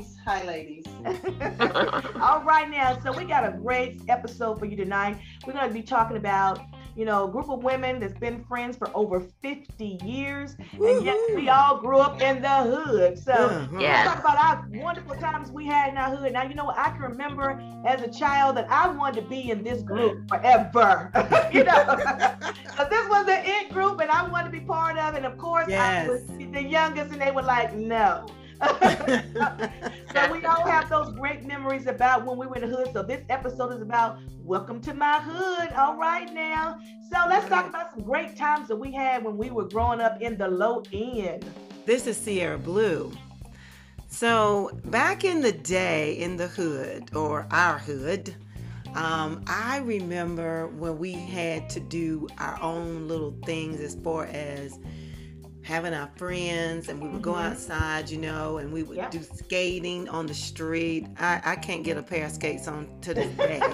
ladies, hi, ladies. All right, now, so we got a great episode for you tonight. We're going to be talking about you know, a group of women that's been friends for over 50 years. And yet we all grew up in the hood. So Uh-huh. Yeah. talk about our wonderful times we had in our hood. Now, you know what? I can remember as a child that I wanted to be in this group forever. you know, so this was the it group and I wanted to be part of it. And of course, Yes. I was the youngest and they were like, no. so we all have those great memories about when we were in the hood. So this episode is about welcome to my hood. All right now. So let's talk about some great times that we had when we were growing up in the low end. This is Sierra Blue. So, back in the day in the hood, or our hood, um, I remember when we had to do our own little things as far as having our friends and we would go Mhm. outside, you know, and we would Yep. do skating on the street. I, I can't get a pair of skates on to this day.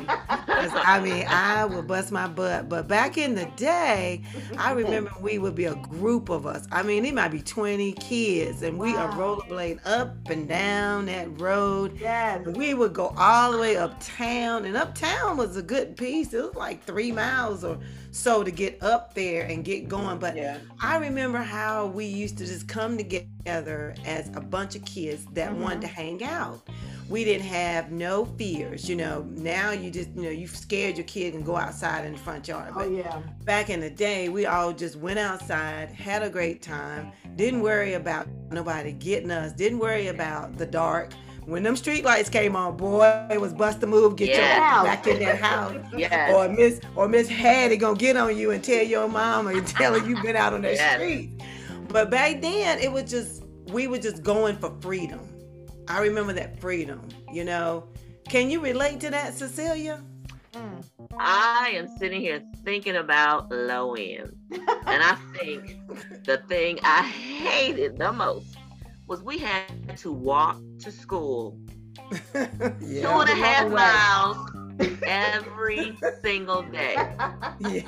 I mean, I would bust my butt. But back in the day, I remember we would be a group of us. I mean, it might be 20 kids, and we are rollerblading up and down that road. Yes. We would go all the way uptown, and uptown was a good piece. It was like three miles or so to get up there and get going. But Yeah. I remember how we used to just come together as a bunch of kids that Mhm. wanted to hang out. We didn't have no fears, you know. Now you just, you know, you scared your kid and go outside in the front yard. Oh But yeah. back in the day, we all just went outside, had a great time, didn't worry about nobody getting us, didn't worry about the dark. When them street lights came on, boy, it was bust a move, get your Yeah. ass back in that house. Yes. Or Miss or Miss Hattie gonna get on you and tell your mama and tell her you been out on the Yes. street. But back then it was just we were just going for freedom. I remember that freedom, you know. Can you relate to that, Cecilia? Mm. I am sitting here thinking about low end. And I think the thing I hated the most was we had to walk to school two yeah. and a half Long way. miles every single day. yeah.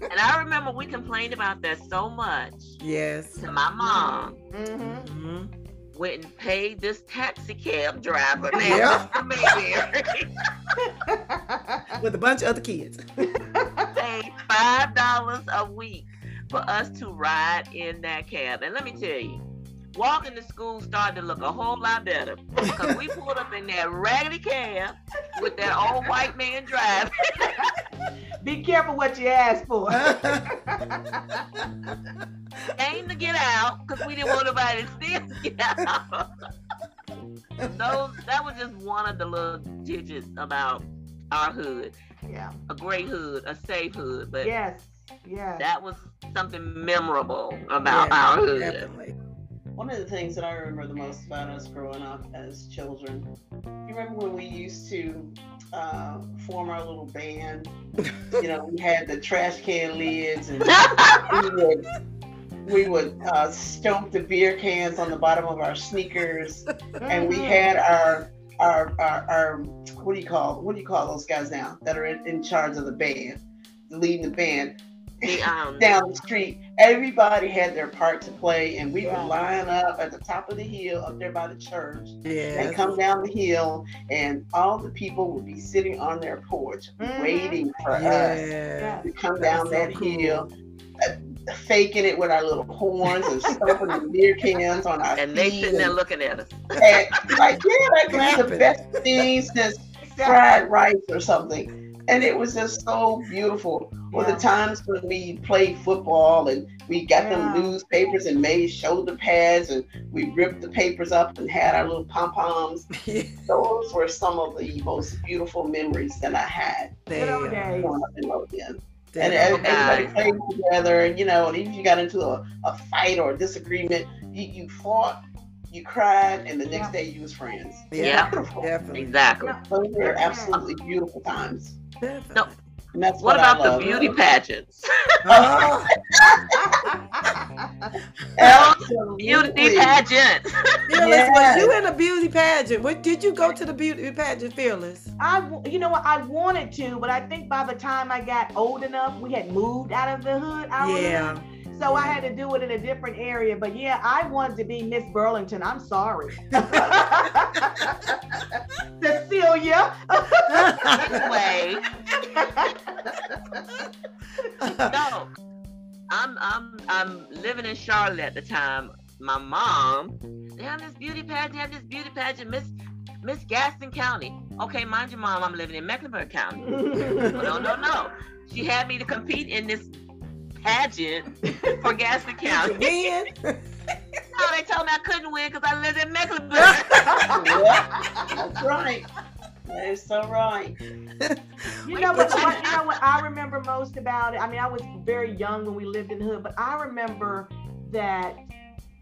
And I remember we complained about that so much Yes. to my mom. Mhm. Mhm. Went and paid this taxi cab driver named Yeah. With a bunch of other kids. paid five dollars a week for us to ride in that cab. And let me tell you, walking to school started to look a whole lot better because we pulled up in that raggedy cab with that old white man driving. Be careful what you ask for. Aim to get out because we didn't want nobody to see us get out. that was just one of the little digits about our hood. yeah. A great hood, a safe hood, but Yes. Yes. that was something memorable about Yeah, our hood. Definitely. One of the things that I remember the most about us growing up as children, you remember when we used to uh, form our little band? You know, we had the trash can lids and we would, we would uh, stomp the beer cans on the bottom of our sneakers and we Mhm. had our our, our our what do you call what do you call those guys now that are in, in charge of the band leading the band The, um, down the street everybody had their part to play and we Yeah. would line up at the top of the hill up there by the church Yeah. and come down the hill and all the people would be sitting on their porch Mhm. waiting for us to come That's down so that cool. hill uh, faking it with our little horns and stomping the beer cans on our and they feet sitting there looking at us. and like, yeah, that could the best thing since fried rice or something. And it was just so beautiful. Or the times when we played football and we got Yeah. them newspapers and made shoulder pads and we ripped the papers up and had our little pom poms. Those were some of the most beautiful memories that I had Good old days. growing up in low end. Damn. And everybody played together, and you know, and even if you got into a, a fight or a disagreement, you, you fought, you cried, and the next Yeah. day you was friends. Yeah. Beautiful. Definitely. Exactly. Yeah. Those were absolutely beautiful times. Definitely. No. And that's What what, I about the beauty pageants? Oh, beauty pageant. Fearless, yes. was you in a beauty pageant? What did you go to the beauty pageant, Fearless? I, you know what, I wanted to, but I think by the time I got old enough, we had moved out of the hood. yeah. So I had to do it in a different area. But yeah, I wanted to be Miss Burlington. I'm sorry. Cecilia. anyway. no. I'm I'm I'm living in Charlotte at the time. My mom, they have this beauty pageant, they have this beauty pageant, Miss Miss Gaston County. Okay, mind your mom, I'm living in Mecklenburg County. no, no, no. She had me to compete in this pageant for Gaston County. Win. no, they told me I couldn't win because I lived in Mecklenburg. That's right. That is so right. you know what, what? You know what I remember most about it. I mean, I was very young when we lived in the hood, but I remember that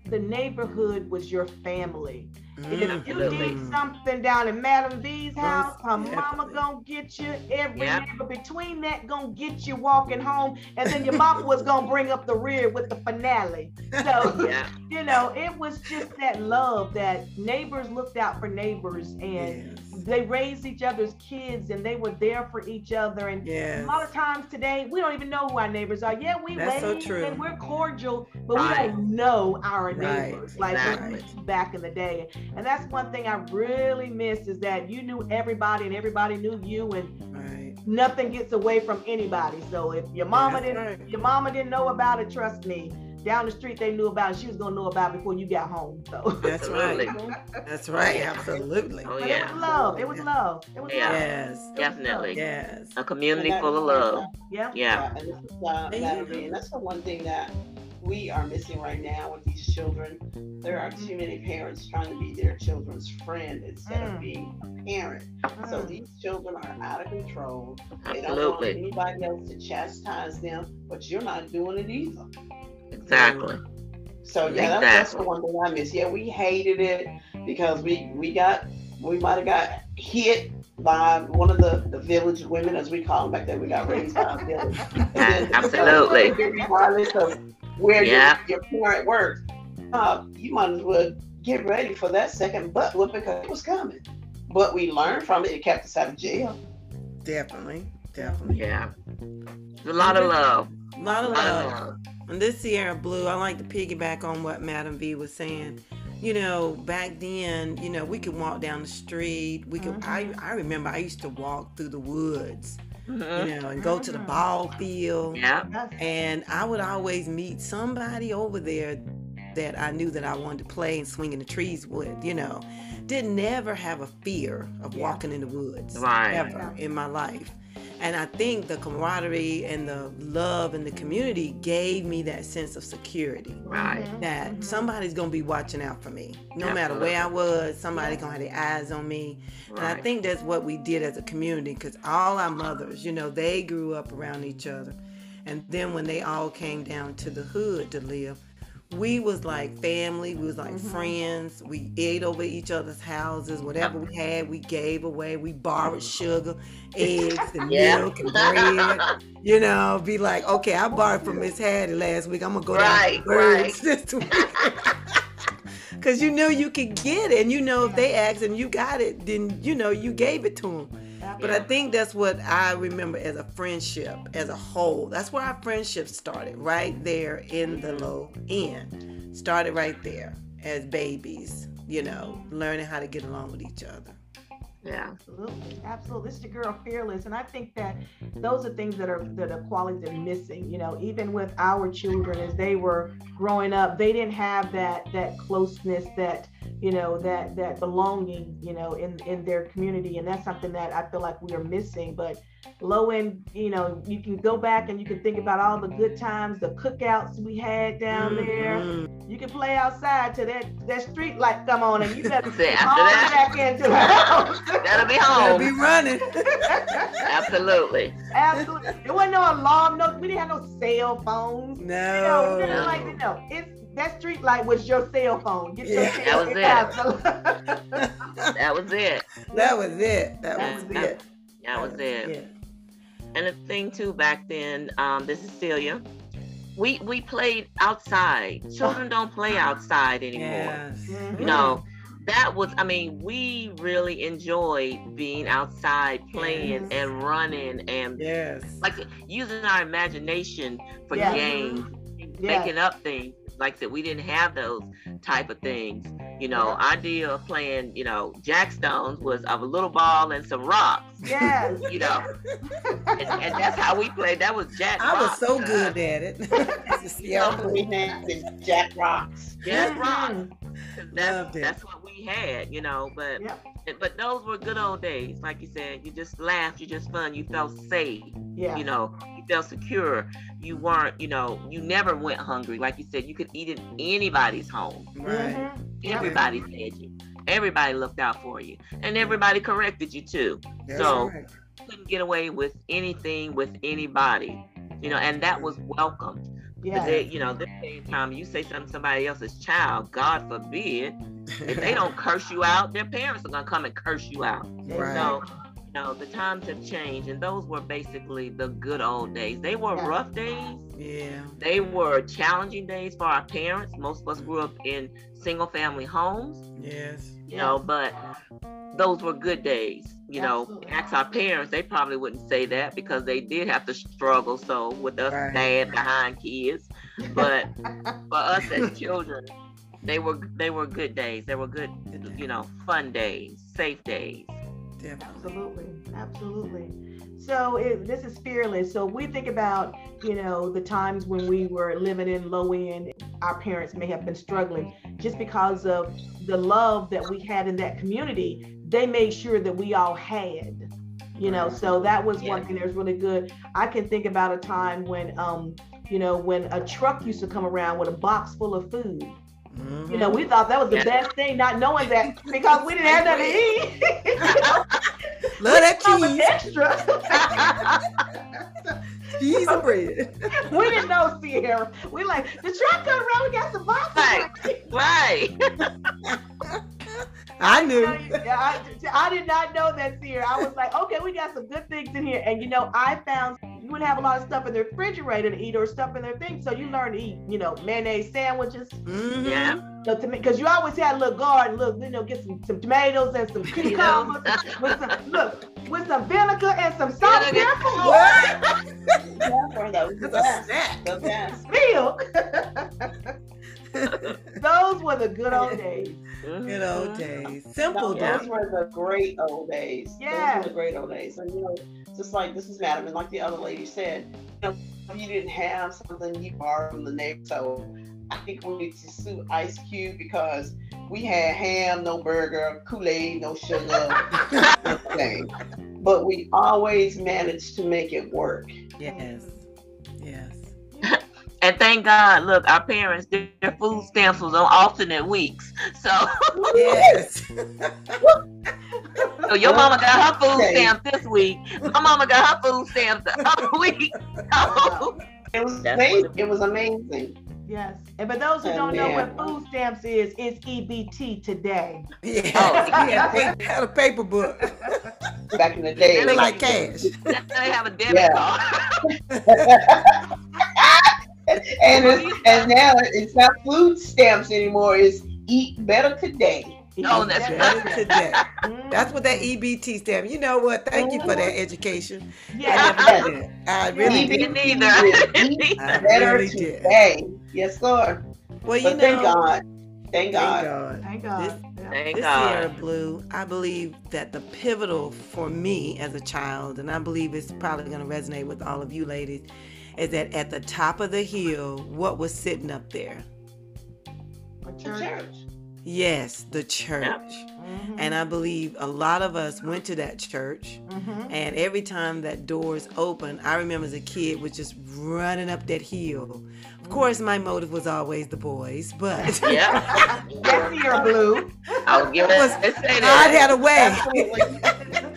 the neighborhood was your family. If you need something down in Madam V's house, her mama gonna get you. Every yep. neighbor between that gonna get you walking home, and then your mama was gonna bring up the rear with the finale. So yeah. you know, it was just that love that neighbors looked out for neighbors, and yes they raised each other's kids and they were there for each other. And yes. a lot of times today, we don't even know who our neighbors are. Yeah, we That's so and we're cordial, but right. we don't know our neighbors right. like exactly. back in the day. And that's one thing I really miss is that you knew everybody and everybody knew you and right. nothing gets away from anybody. So if your mama didn't your mama didn't know about it, trust me down the street they knew about it. She was gonna know about it before you got home. So that's right. that's right. Absolutely. Oh yeah. It was love. It was love. It was yeah. love. Yes. Definitely. Yes. A community full of love. Yeah. Yeah. yeah. And, this is, uh, and that's the one thing that we are missing right now with these children. There are too many parents trying to be their children's friend instead mm. of being a parent. Mm. So these children are out of control. Absolutely. They don't want anybody else to chastise them, but you're not doing it either. Exactly. So yeah, exactly. that's, the one thing I miss. Yeah, we hated it because we we got we might have got hit by one of the, the village women, as we call them back then. We got raised by a village. Absolutely. Regardless of where yeah. your, your parent works, uh, you might as well get ready for that second butt whooping because it was coming. But we learned from it. It kept us out of jail. Definitely. Definitely. Yeah. A lot of love. A lot of love. And this Sierra Blue, I like to piggyback on what Madam V was saying. You know, back then, you know, we could walk down the street. We could. Mm-hmm. I I remember I used to walk through the woods. Mm-hmm. You know, and go to the mm-hmm. ball field. Yeah. And I would always meet somebody over there that I knew that I wanted to play and swing in the trees with, you know. Didn't never have a fear of yeah. walking in the woods. Right. Ever in my life. And I think the camaraderie and the love and the community gave me that sense of security. Right. Mm-hmm. That mm-hmm. somebody's gonna be watching out for me. No Absolutely. matter where I was, somebody's gonna have their eyes on me. Right. And I think that's what we did as a community because all our mothers, you know, they grew up around each other. And then when they all came down to the hood to live, we was like family we was like mm-hmm. friends. We ate over each other's houses. Whatever we had we gave away. We borrowed sugar eggs and yeah. milk and bread. You know be like okay i borrowed from miss hattie last week. I'm gonna go right, down to right. this week. Because you know you could get it and you know if they asked and you got it then you know you gave it to them but I think that's what I remember as a friendship as a whole. That's where our friendship started, right there in the low end. Started right there as babies, you know, learning how to get along with each other. Yeah, absolutely, absolutely. This is the girl fearless, and I think that those are things that are that are qualities that are missing. You know, even with our children as they were growing up, they didn't have that that closeness, that you know, that that belonging, you know, in in their community, and that's something that I feel like we are missing. But low end, you know, you can go back and you can think about all the good times, the cookouts we had down mm-hmm. there. You can play outside till that, that street light come on and you better After that, back into the house. That'll be home. That'll be running. Absolutely. Absolutely. There wasn't no alarm, no we didn't have no cell phones. No. You know, no. like you know, it's that street light was your cell phone. Get yeah. your that was it. that was it. That was it. That was it. That was it. And the thing too back then, um, this is Celia. we we played outside. Children don't play outside anymore. Yes. Mhm. You know, that was I mean, we really enjoyed being outside playing Yes. and running and Yes. like using our imagination for Yeah. games, Yeah. making up things. Like I said, we didn't have those type of things. You know, idea of playing, you know, jackstones was of a little ball and some rocks. Yes. You know, and, and that's how we played. That was jack. I was so good us. at it. yeah. We named it Jack Rocks. Jack rocks. 'Cause That's, Loved it. that's what we had, you know. But Yep. but those were good old days. Like you said, you just laughed, you just fun, you felt safe. Yeah. you know you felt secure you weren't you know you never went hungry like you said you could eat in anybody's home Right. Mhm. Yep. everybody fed you everybody looked out for you and everybody corrected you too That's So- right. couldn't get away with anything with anybody you know and that was welcomed But Yeah. they, you know this same time you say something to somebody else's child god forbid if they don't curse you out their parents are going to come and curse you out Right. so, you know, the times have changed, and those were basically the good old days. They were Yeah. rough days. Yeah. They were challenging days for our parents. Most of us grew up in single family homes, Yes. You know, but those were good days. You know, ask our parents, they probably wouldn't say that because they did have to struggle so with us Right. bad behind kids. But for us as children, they were they were good days. They were good, you know, fun days, safe days. Definitely. Absolutely, absolutely. So it, this is fearless. So we think about, you know, the times when we were living in low end, our parents may have been struggling just because of the love that we had in that community. They made sure that we all had, you know. So that was one thing that was really good. I can think about a time when, um, you know, when a truck used to come around with a box full of food. Mhm. You know, we thought that was the Yeah. best thing, not knowing that because we didn't have nothing to eat. Love that Come with cheese. extra. cheese and bread. we didn't know Sierra. We like the truck coming around. We got some boxes. Right. I knew. Yeah, I, I did not know that Sierra. I was like, okay, we got some good things in here. And you know, I found you would have a lot of stuff in the refrigerator to eat or stuff in their thing. So you learn to eat, you know, mayonnaise sandwiches. Mhm. Yeah. So to because you always had a little garden, look, you know, get some, some tomatoes and some cucumbers with some look with some vinegar and some salt and pepper. What? Never, that was the a best. snack. The best. Milk. Those were the good old days. Mm-hmm. Good old days. Simple No, days. those were the great old days. Yeah. Those were the great old days. And you know, just like this is Madam, and like the other lady said, you know, if you didn't have something you borrowed from the neighbor. So I think we need to sue Ice Cube because we had ham, no burger, Kool-Aid, no sugar, nothing. But we always managed to make it work. Yes. Yes. And thank God, look, our parents, their their food stamps was on alternate weeks. So, Yes. so your mama got her food Okay. stamps this week. My mama got her food stamps the other week. So, It was amazing. it- It was amazing. Yes. And for those who Oh, don't know what food stamps is, it's EBT today. Yes. Oh, yeah. They had a paper book. Back in the day. Look like cash. they have a debit Yeah. card. and it's, and now it's not food stamps anymore. It's eat better today. Oh, that's Better today. That's what that EBT stand. You know what? Thank you for that education. I yeah. never knew that. I really Me did. neither. Eat I better really did. today. Yes, Lord. Well, you But know. thank God. Thank Thank God. God. Thank God. This- Yeah. Thank This God. Sierra Blue, I believe that the pivotal for me as a child, and I believe it's probably going to resonate with all of you ladies, is that at the top of the hill, what was sitting up there? A The church. church. Yes, the church. Mhm, And I believe a lot of us went to that church, mhm. and every time that doors open, I remember as a kid was just running up that hill. Of course, my motive was always the boys, but Yeah. That's Sierra Blue. I was giving Was- it. Let's God had a way.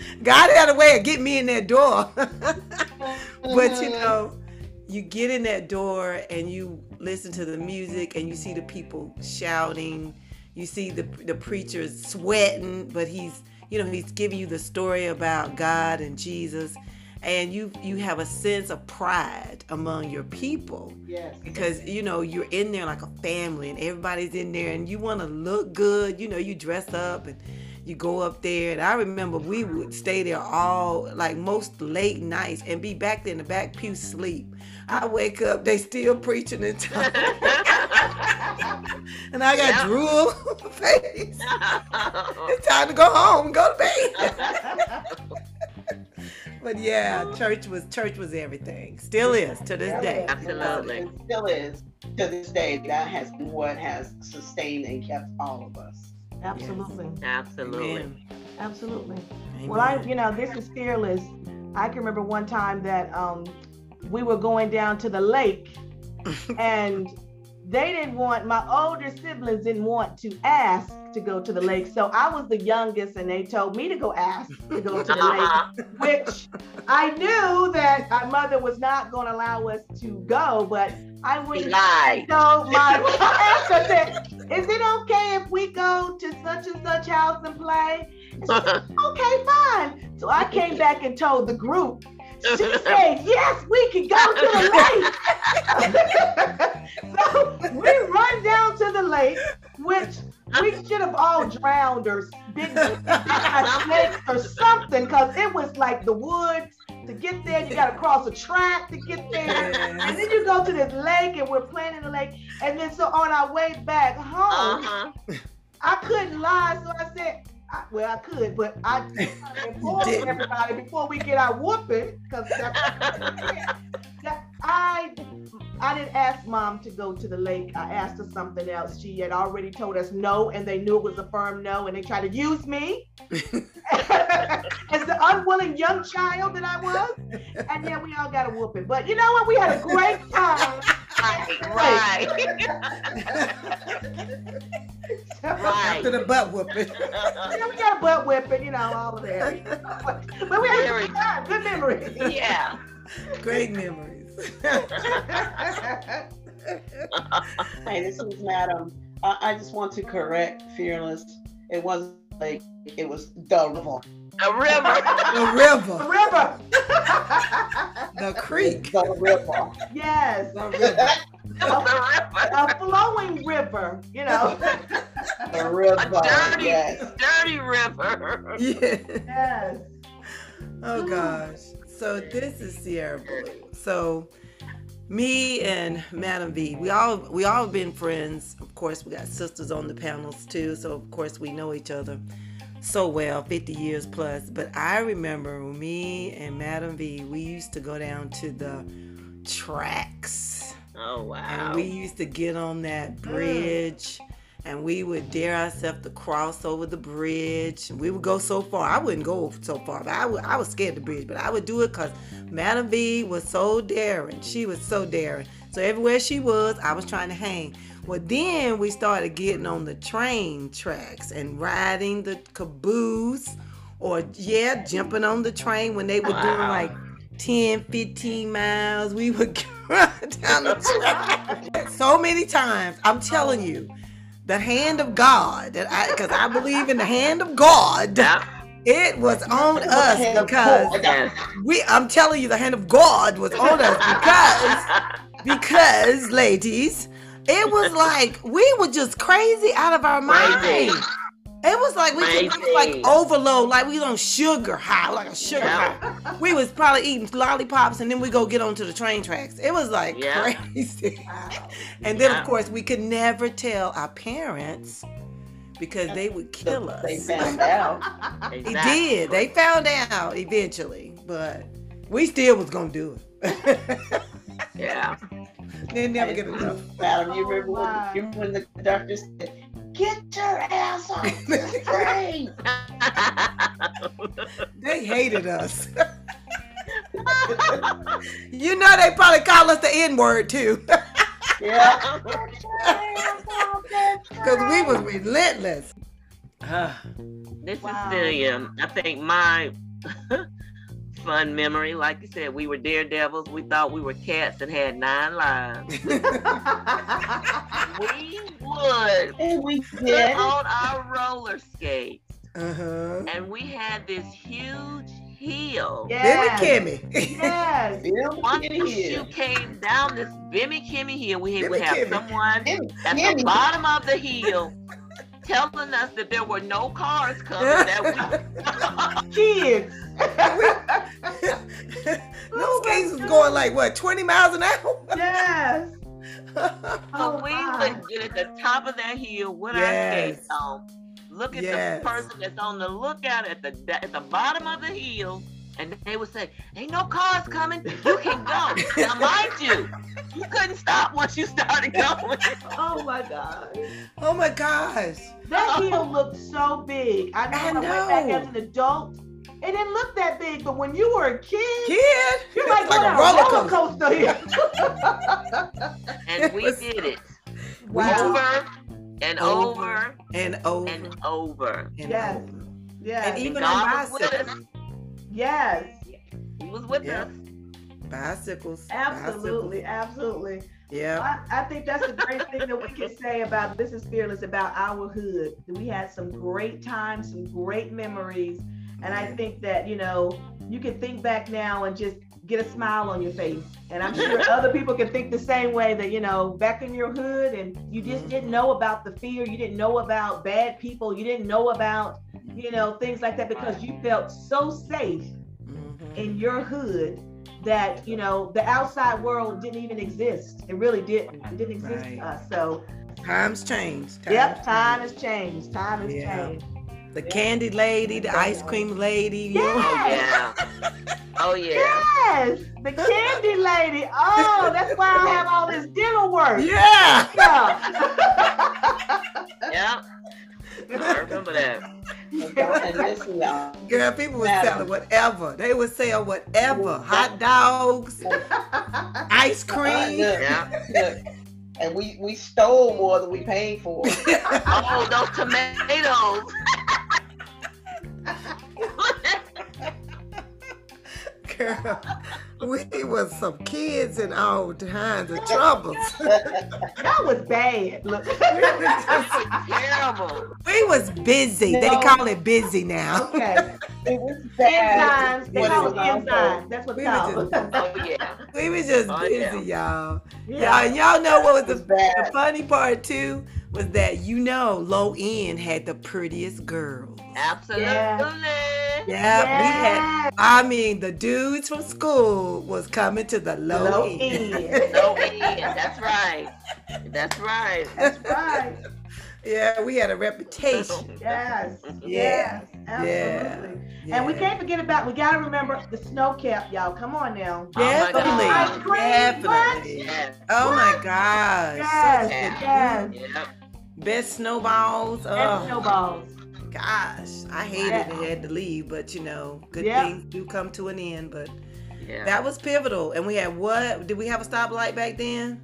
God had a way of getting me in that door. but you know, you get in that door and you listen to the music and you see the people shouting. You see the the preacher sweating, but he's you know he's giving you the story about God and Jesus, and you you have a sense of pride among your people. Yes. because you know you're in there like a family and everybody's in there and you want to look good. You know you dress up and you go up there. And i remember we would stay there all like most late nights and be back there in the back pew sleep i wake up they still preaching in tongues and i got Yeah. drool on my face it's time to go home go to bed but yeah church was church was everything still is to this day Absolutely. It still is to this day. That has been what has sustained and kept all of us. Absolutely. Absolutely. Amen. Absolutely. Well, I, you know, this is fearless. I can remember one time that um, we were going down to the lake, and they didn't want my older siblings didn't want to ask to go to the lake, so I was the youngest, and they told me to go ask to go to the lake, which I knew that my mother was not going to allow us to go, but I wouldn't. lied. So my answer said, "Is it okay if we go to such and such house and play?" okay, fine. So I came back and told the group. She said, yes, we can go to the lake. so we run down to the lake, which we should have all drowned or been bitten by snakes or something, because it was like the woods. To get there, you got to cross a track to get there. And then you go to this lake, and we're playing in the lake. And then, so on our way back home, Uh-huh. I couldn't lie, so I said, well, I could, but I mm. informed everybody before we get our whooping, because I I didn't ask mom to go to the lake. I asked her something else. She had already told us no, and they knew it was a firm no, and they tried to use me as the unwilling young child that I was. And yeah, we all got a whooping. But you know what? We had a great time. Right. Right. After the butt whooping. Yeah, we got a butt whipping, you know, all of that. But we had good time, good memories. yeah. Great memories. Hey, this is Madam. I, I just want to correct Fearless. It wasn't like it was the river. A river. the river, The River. the creek. The river. yes, The river. the river. a flowing river, you know. The river. A dirty, Yes. dirty river. Yeah. yes. Oh gosh. So this is Sierra Blue. So me and Madam V, we all we all have been friends. Of course, we got sisters on the panels too. So of course we know each other so well, 50 years plus. But I remember me and Madam V, we used to go down to the tracks. Oh wow. And we used to get on that bridge and we would dare ourselves to cross over the bridge. We would go so far. I wouldn't go so far, but I, would, I was scared of the bridge, but I would do it because Madam V was so daring. She was so daring. So everywhere she was, I was trying to hang. Well, then we started getting on the train tracks and riding the caboose or, yeah, jumping on the train when they were doing like 10, 15 miles. We would run down the track so many times. I'm telling you, the hand of God, that I because I believe in the hand of God, Yeah. it was on us because we. I'm telling you, the hand of God was on us because because ladies, it was like we were just crazy out of our Crazy. mind. It was like we just, it was like overload, like we was on sugar high, like a sugar Yeah. high. We was probably eating lollipops and then we go get onto the train tracks. It was like Yeah. crazy. And then Yeah. of course we could never tell our parents because they would kill us. They found out. He Exactly. did. They found out eventually, but we still was gonna do it. Yeah. they never get enough. Madam, you remember, Oh, when, my. you remember when the conductor said, "Get your ass off the train." They hated us. you know they probably call us the N word too, yeah. because we was relentless. Ah, This Wow. is Celia. I think my fun memory, like you said, we were daredevils. We thought we were cats and had nine lives. we would And we put did. on our roller skates, uh-huh. and we had this huge hill. Yes. Baby Kimmy. Yes. Bill Once McKinney you here. came down this Bimmy Kimmy hill, we would have Kimmy. someone Bill at the bottom of the hill telling us that there were no cars coming that we Kids. Those oh, games was going like what, 20 miles an hour? yes. So Oh, we my. would get at the top of that hill with our Yes. skates on. Look at Yes. the person that's on the lookout at the at the bottom of the hill, and they would say, "Ain't no cars coming. You can go." now, mind you, you couldn't stop once you started going. Oh my God. oh my gosh. That hill looked so big. I know I when I went back know. as an adult, it didn't look that big, but when you were a kid, Kid. you're like, It's like going a on roller roller coaster here. and we was- did it wow. over and Over. over And over. and over. and Yes. over. Yes. And even And on God was with us. bicycles. yes. He was with Yeah. us. Bicycles. Absolutely. Bicycles. Absolutely. Yeah. I, I think that's a great thing that we can say about this is fearless about our hood. We had some great times, some great memories, and I think that you know you can think back now and just get a smile on your face. And I'm sure other people can think the same way that you know back in your hood and you just didn't know about the fear, you didn't know about bad people, you didn't know about you know things like that because you felt so safe Mhm. in your hood that you know the outside world didn't even exist. It really didn't. It didn't exist Right. to us. So Times change. yep, Times time change. has changed. Time has Yeah. changed. The candy lady, the ice cream lady. You know? Oh yeah. Oh yeah. Yes, the candy lady. Oh, that's why I have all this dental work. Yeah. Yeah. I remember that. And. Girl, people were selling whatever. They would sell whatever. Hot dogs, ice Uh, cream. look, Yeah. look. And we we stole more than we paid for. Oh, those tomatoes. Girl, we was some kids in all kinds of troubles. that was bad. Look. Terrible. We was busy. They call it busy now. okay. It was bad. Enzymes. They What call it it was enzymes. That's what We they call it. Oh yeah. We was just Oh, busy, yeah. y'all. Yeah. Yeah, and y'all know what was was the, the funny part too was that you know low end had the prettiest girls. Absolutely. Yeah, we had. I mean, the dudes from school was coming to the low, Low end. end. No end. That's right. That's right. That's right. yeah, we had a reputation. Yes. Yeah. Yes. Absolutely. And we can't forget about, we got to remember the snow cap, y'all. Come on now. Oh my Definitely, definitely. Yes. Oh my gosh! Yes, Such a yes. good- Yep. Best snowballs. And Oh snowballs. Gosh, I hated Yeah. it. Had to leave, but you know, good Yeah. things do come to an end. But Yeah. that was pivotal. And we had what? Did we have a stoplight back then?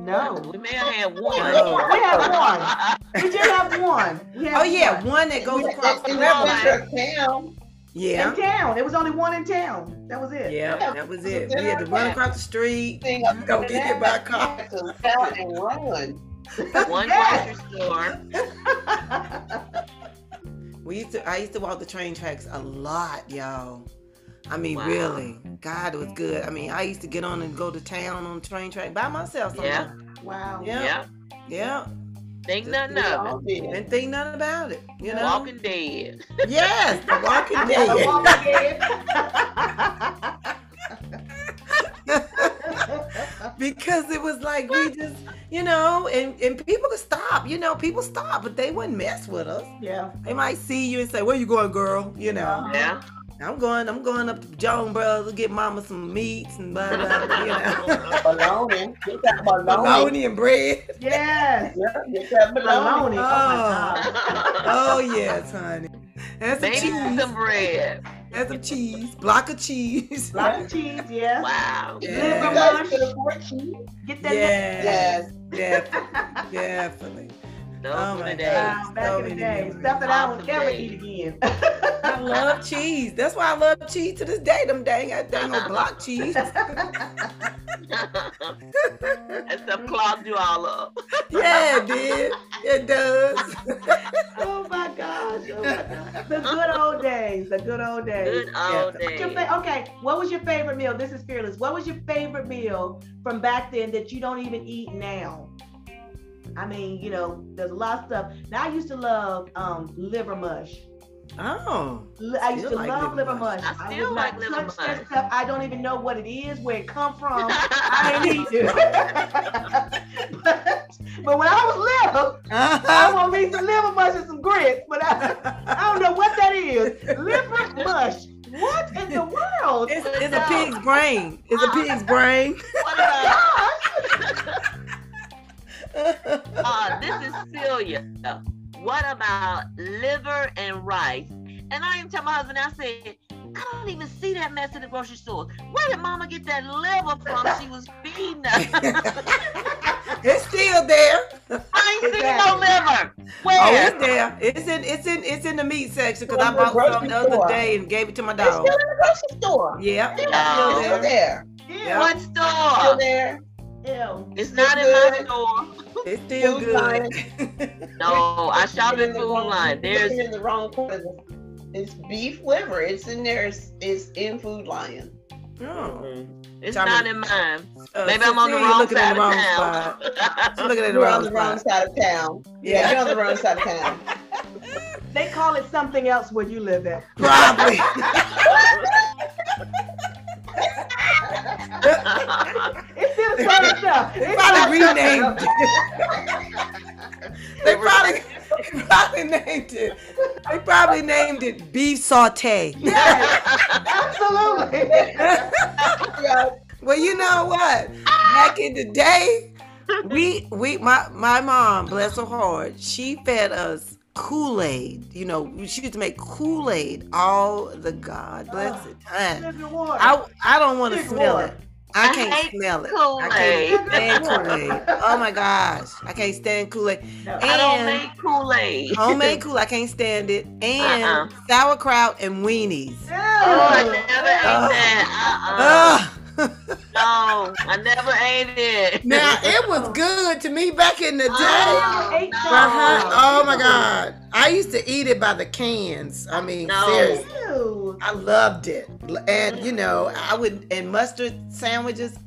No. We may have had one. Oh. We have one. We just have one. We have Oh yeah, one. one that goes across the river. town. Yeah. In town. It was only one in town. That was it. Yeah, that was it. We had to run across the street. Thing get hit by a car. And run. One grocery store. We used to I used to walk the train tracks a lot, y'all. I mean, Wow. really. God, it was good. I mean, I used to get on and go to town on the train track by myself Yeah. wow. Yeah. Yeah. Yeah. Think nothing of it. all did. Didn't think nothing about it. You know? Walking Dead. Yes, the walking The dead. because it was like we just, you know, and, and people could stop, you know, people stop, but they wouldn't mess with us. yeah. They might see you and say, Where you going, girl? You know. Uh-huh. Yeah. I'm going, I'm going up to Joan Brothers to get mama some meats and blah blah, blah you know. Bologna. Get that bologna. Bologna and bread. Yes. Yeah, get that bologna. Bologna. Oh my God. Oh yes, honey. That's some Maybe cheese. some bread. That's some cheese. Block of cheese. Block of cheese, yes. Wow. Yeah. Liver Get that the pork cheese. Get that Yes. Yes. Definitely. Definitely. Those Oh my the days. God. Wow, back So in the day, memories. stuff that I would never eat again. I love cheese. That's why I love cheese to this day. Them dang, dang old block cheese. and stuff clogged you all up. yeah, it did. It does. oh my The good old days, the good old days. Good old What's your days. fa- okay, what was your favorite meal? This is fearless. What was your favorite meal from back then that you don't even eat now? I mean, you know, there's a lot of stuff. Now I used to love um, liver mush. Oh. I used Still to like love liver liver mush. mush. I would still not like liver touch that mush. stuff. I don't even know what it is, where it come from. I ain't eat it. but, but when I was little, I Uh-huh. want me some liver mush and some grits, but I, I don't know what that is. Liver mush. What in the world? It's, it's a pig's brain. It's a pig's brain. What about, uh, this is Celia. What about liver and rice? And I even tell my husband, I said, I don't even see that mess in the grocery store. Where did mama get that liver from? She was feeding us. it's still there. I ain't seen no Exactly. liver. Oh, Where? it's there. It's in it's in it's in the meat section because I bought some the other day and gave it to my dog. It's still in the grocery store. Yeah, Still, No. still there. Ew. What Still store? there. Ew. It's not in my store. It's still Food good. Lion. No, I shop in the Food wrong- Lion. There's in the wrong place. It's beef liver. It's in there. It's, it's in Food Lion. Oh. it's Tell not in mine. Uh, Maybe I'm on the wrong looking side of the wrong town. spot. She's looking at the You're on wrong the wrong side of town. Yeah, you're on the wrong side of town. They call it something else where you live at. Probably. It's still the same. They probably renamed it. they probably, they probably named it. They probably named it beef saute. Yes, absolutely. Well, you know what? Back in the day, we we my my mom, bless her heart, she fed us Kool-Aid. You know, she used to make Kool-Aid all the God bless it time. I I don't want to smell water. it. I I can't hate smell it. I Kool-Aid. can't stand Kool-Aid. Oh my gosh. I can't stand Kool-Aid. No. I don't make Kool-Aid. Homemade Kool-Aid. I can't stand it. And Uh-uh. sauerkraut and weenies. Ew. Oh, I never ate Oh. that. Uh-uh. Ugh. No, I never ate it. now it was good to me back in the day. Oh, no. Uh-huh. Oh my God. I used to eat it by the cans. I mean, No. seriously. Ew. I loved it. And you know, I would and mustard sandwiches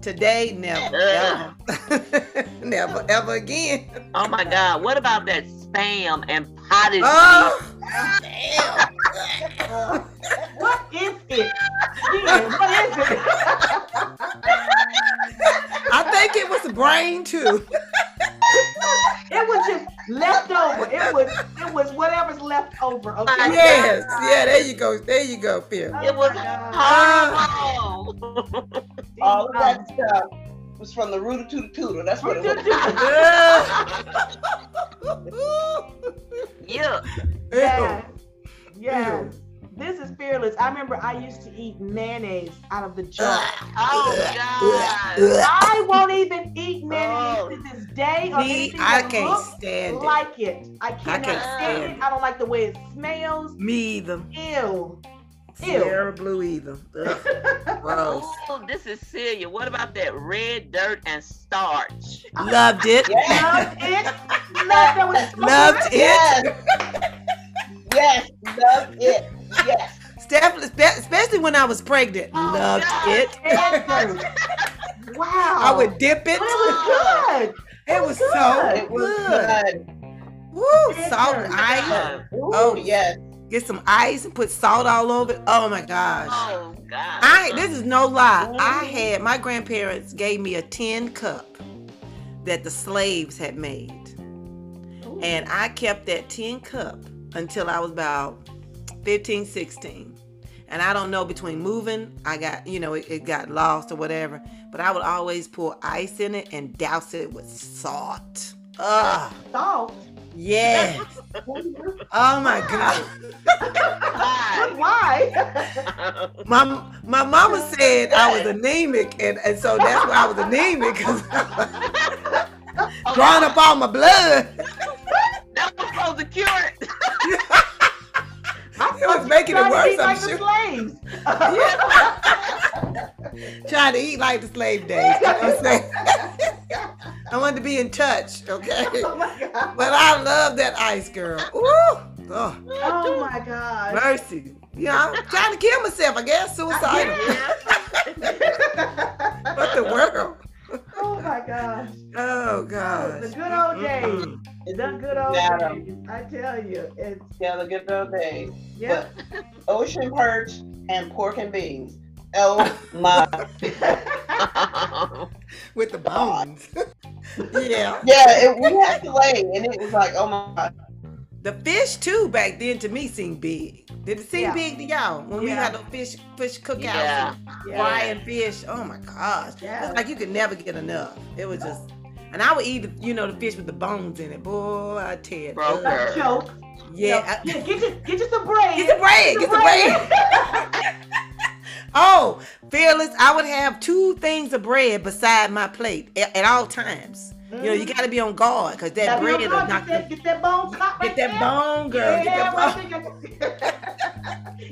today, never, ever, never, ever again. Oh my God! What about that spam and potted ah! Oh, damn. What is it? What is it? I think it was the brain too. It was just left over. It was it was whatever's left over. Okay. My Yes, yeah, there you go. There you go, Phil. Oh It was oh my God. horrible. all of that stuff was from the rooter to the tooter. That's what it was. yeah. Yes. Yes. This is fearless. I remember I used to eat mayonnaise out of the jar. Oh God. I won't even eat mayonnaise Oh. to this day or Me, anything I that can't looks stand it. like it. I cannot can't stand stand it. I don't like the way it smells. Me either. Ew. Ew. Sierra Blue either. Ugh, gross. Oh, this is Celia. What about that red dirt and starch? Loved it. Yeah. Loved it. Loved so Loved it. Yes. Yes. Love it. Yes. Especially when I was pregnant. Oh, Loved God. it. Red. Wow. I would dip it. But it was good. It was so It was good. good. Woo, Red salt dirt. and ice. Ooh, Oh. yes. Get some ice and put salt all over it. Oh my gosh. oh God. I this is no lie. I had my grandparents gave me a tin cup that the slaves had made. And I kept that tin cup until I was about 15, 16. And I don't know between moving, I got, you know, it, it got lost or whatever. But I would always pour ice in it and douse it with salt. Ugh. Salt. Yes. Oh my God. But why? My my mama said I was anemic, and, and so that's why I was anemic because drawing up all my blood. That was supposed to cure it. I It was making it worse, I'm like sure. the slaves. Trying to eat like the slave days. You know what I'm saying? I wanted to be in touch, okay? oh my god. But I love that ice girl. Ooh, oh, Oh my god. mercy. You know, I'm trying to kill myself, I guess. Suicidal. What the world? oh my gosh. Oh, oh gosh. The good old days. Mm-mm. The good old Yeah. days. I tell you, it's Yeah, the good old days. yeah. Ocean perch and pork and beans. Oh my. With the bones. yeah. Yeah, it, we had to lay, and it was like, oh my god. The fish too back then to me seemed big. Did it seem Yeah. big to y'all when we had the fish fish cookouts Yeah. and frying fish? Oh my gosh, Yeah. it's like you could never get enough. It was just, and I would eat you know the fish with the bones in it. Boy, I tell you, Bro. Like choke. yeah. I- Yeah, get you get you some bread. Get the bread, get the bread. Oh, fearless! I would have two things of bread beside my plate at, at all times. You know, you mm-hmm. got to be on guard because that bread will knock get, that, get that bone clock right Get that there. bone, girl. Yeah, Get that bone.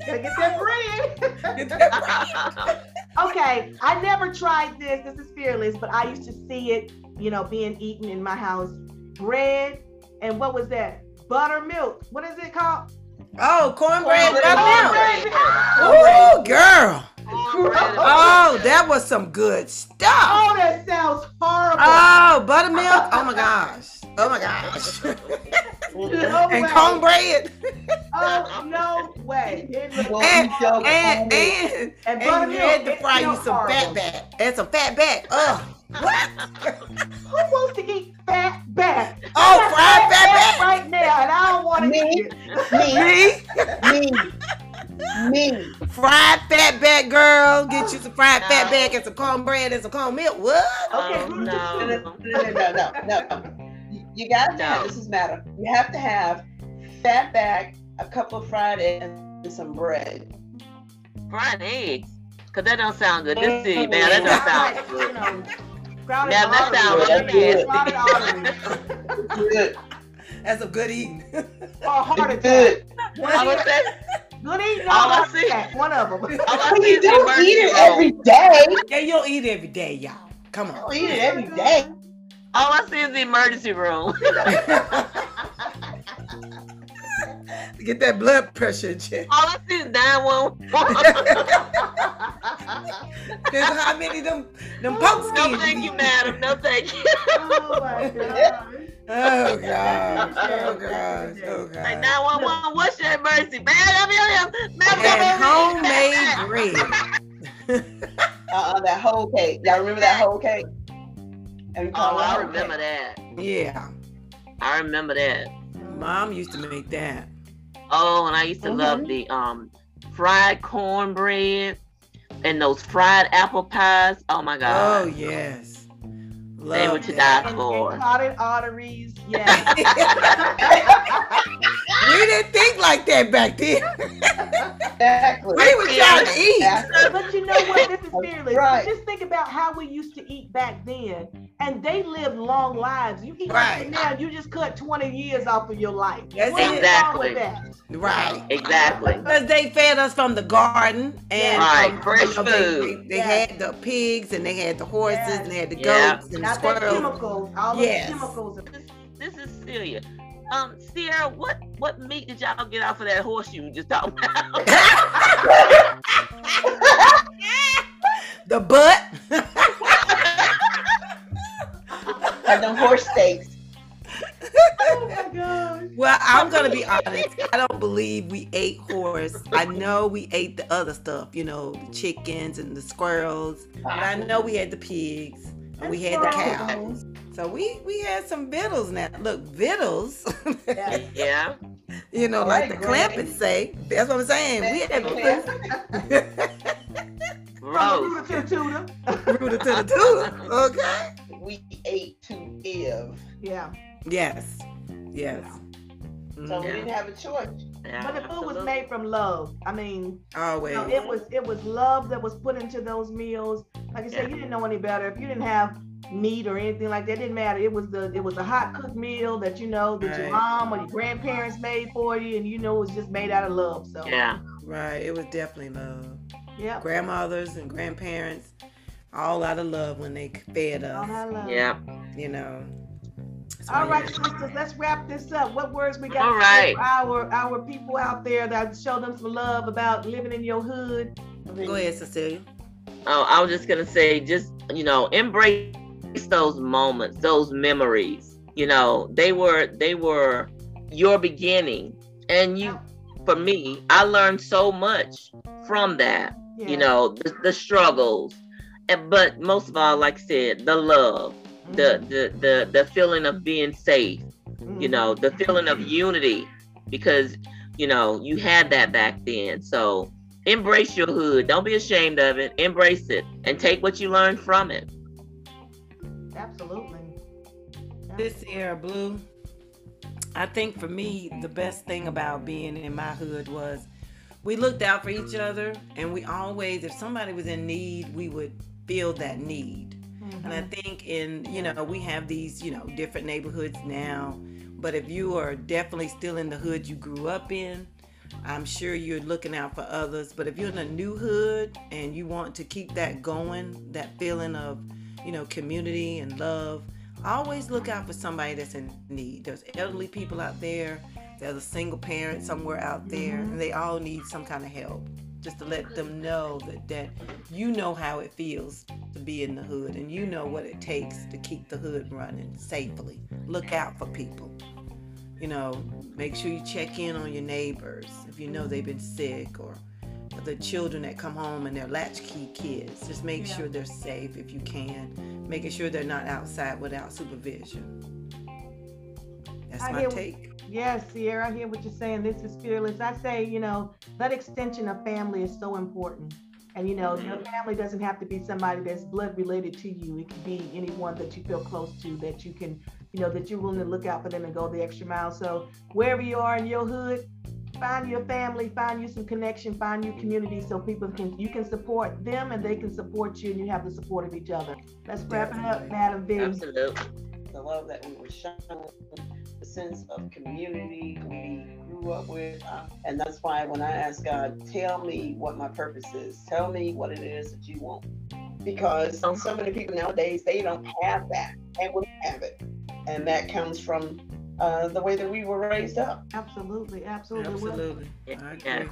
Gotta get that bread. Get that bone. Okay, I never tried this. This is fearless, but I used to see it, you know, being eaten in my house. Bread and what was that? Buttermilk. What is it called? Oh, cornbread Cornbread. buttermilk. Ooh, girl. Oh, that was some good stuff. Oh, that sounds horrible. Oh, buttermilk. Oh my gosh. Oh my gosh. no and way. cornbread. Oh no way. Well, And and and, and and you had to fry you some horrible. fat back and some fat back. Ugh. What? Who wants to eat fat back? Oh, I fried fat back. right now, and I don't want to Me? eat it. Me, Me, me, me. fried fat back, girl. Get you some fried fat back and some cornbread and some corn milk. What? Okay, Oh, No, no. no, no, no, no, no. You- You gotta have, No. this is matter. You have to have fat back, a couple of fried eggs, and some bread. Fried eggs. Cause that don't sound good. This see, man, that don't sound good. Know, crowded Now that arteries. sounds really Crowded nasty. Good, That's a good eating. Or heart it's attack. good. One I of was them- saying, Good eating All I heart see- attack. One of them. all I see you don't eat it emergency every yeah, you don't eat it every day, y'all. Come You on. don't eat it every day. All I see is the emergency room. Get that blood pressure check. All I see is 911. There's how many of them them poke no, skins. thank you, madam. No, thank you. Oh my god. Oh gosh. Oh gosh. Oh Like 911, what's your emergency? Man, I'm here. And homemade bread. Uh-uh, that whole cake. Y'all remember that whole cake? And Oh, I remember cake. that. Yeah. I remember that. Mom used to make that. Oh, and I used to love the um fried cornbread and those fried apple pies. Oh my god. Oh god. yes. They were Love to that. die for. and carotid arteries. Yeah. we didn't think like that back then. Exactly. We were trying to eat. Exactly. but you know what? This is fearless. Right. Just think about how we used to eat back then, and they lived long lives. You eat Right. now, you just cut 20 years off of your life. That's What is wrong Exactly. that? Right. Exactly. Because they fed us from the garden and Right, from- fresh you know, they- food. They, they Yeah. had the pigs and they had the horses Yeah. and they had the Yeah. goats and the Not that squirrels. chemicals, all Yes. those chemicals. This, this is Celia. Um, Sierra, what what meat did y'all get off of that horse you just talked about? the butt. Like the horse steaks. Oh my God. Well, I'm gonna be honest. I don't believe we ate horse. I know we ate the other stuff, you know, the chickens and the squirrels. But I know we had the pigs and we had the cows. So we we had some victuals now. Look, victuals. Yeah. yeah. you know, All like right, the Granny. Clampetts say. That's what I'm saying. We had From Gross. the rooter to the tutor. rooted to the tooth. Okay. We ate to live. Yeah. Yes. Yes. So Mhm. we didn't have a choice. Yeah, But the food was made from love. I mean, you Always. know, it was it was love that was put into those meals. Like I said, you didn't know any better. If you didn't have meat or anything like that, it didn't matter. It was the it was a hot cooked meal that you know that your mom or your grandparents made for you, and you know it was just made out of love. So Yeah. Right. It was definitely love. yeah, Grandmothers and grandparents, all out of love when they fed all us. that love. Yeah. You know. So, All right, yeah. sisters, let's wrap this up. What words we got All to say right. for our our people out there that show them some love about living in your hood? Go ahead, Cecilia. Oh, I was just gonna say, just you know, embrace those moments, those memories. You know, they were they were your beginning, and you, for me, I learned so much from that. Yeah. You know, the, the struggles, and but most of all, like I said, the love, the the the the feeling of being safe. Mhm. You know, the feeling of unity, because you know you had that back then. So embrace your hood. Don't be ashamed of it. Embrace it and take what you learned from it. Absolutely. This era blue. I think for me, the best thing about being in my hood was we looked out for each other, and we always, if somebody was in need, we would feel that need. And I Mhm. think in, you know, we have these, you know, different neighborhoods now. But if you are definitely still in the hood you grew up in, I'm sure you're looking out for others. But if you're in a new hood and you want to keep that going, that feeling of, you know, community and love, always look out for somebody that's in need. There's elderly people out there, there's a single parent somewhere out there, and they all need some kind of help. Just to let them know that, that you know how it feels to be in the hood and you know what it takes to keep the hood running safely. Look out for people. You know, make sure you check in on your neighbors if you know they've been sick or the children that come home and they're latchkey kids. Just make Yeah. sure they're safe if you can. Making sure they're not outside without supervision. That's I my hear take. Yes, Sierra, I hear what you're saying. This is fearless. I say, you know, that extension of family is so important. And you know, your mm-hmm. family doesn't have to be somebody that's blood related to you. It can be anyone that you feel close to that you can, you know, that you're willing to look out for them and go the extra mile. So wherever you are in your hood, find your family, find you some connection, find your community so people can you can support them and they can support you and you have the support of each other. Let's wrap it up, Madam V. Absolutely. the love that we were shown, the sense of community we grew up with. And that's why when I ask God, tell me what my purpose is, tell me what it is that you want. Because Oh. so many people nowadays, they don't have that and we have it. And that comes from uh, the way that we were raised up. Absolutely, absolutely. Well- Absolutely. I agree.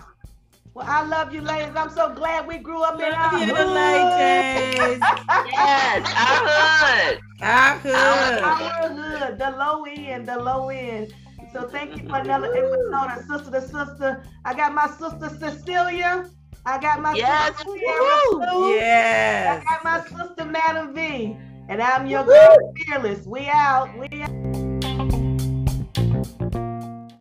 Well, I love you, ladies. I'm so glad we grew up in Love our you, hood. ladies. Yes, our hood. Our hood. Our hood, the low end, the low end. So thank you for another episode of Sister to Sister. I got my sister Cecilia. I got my Yes, sister Sierra woo. Sue. I got my sister Madam V. And I'm your girl Fearless. We out. We out.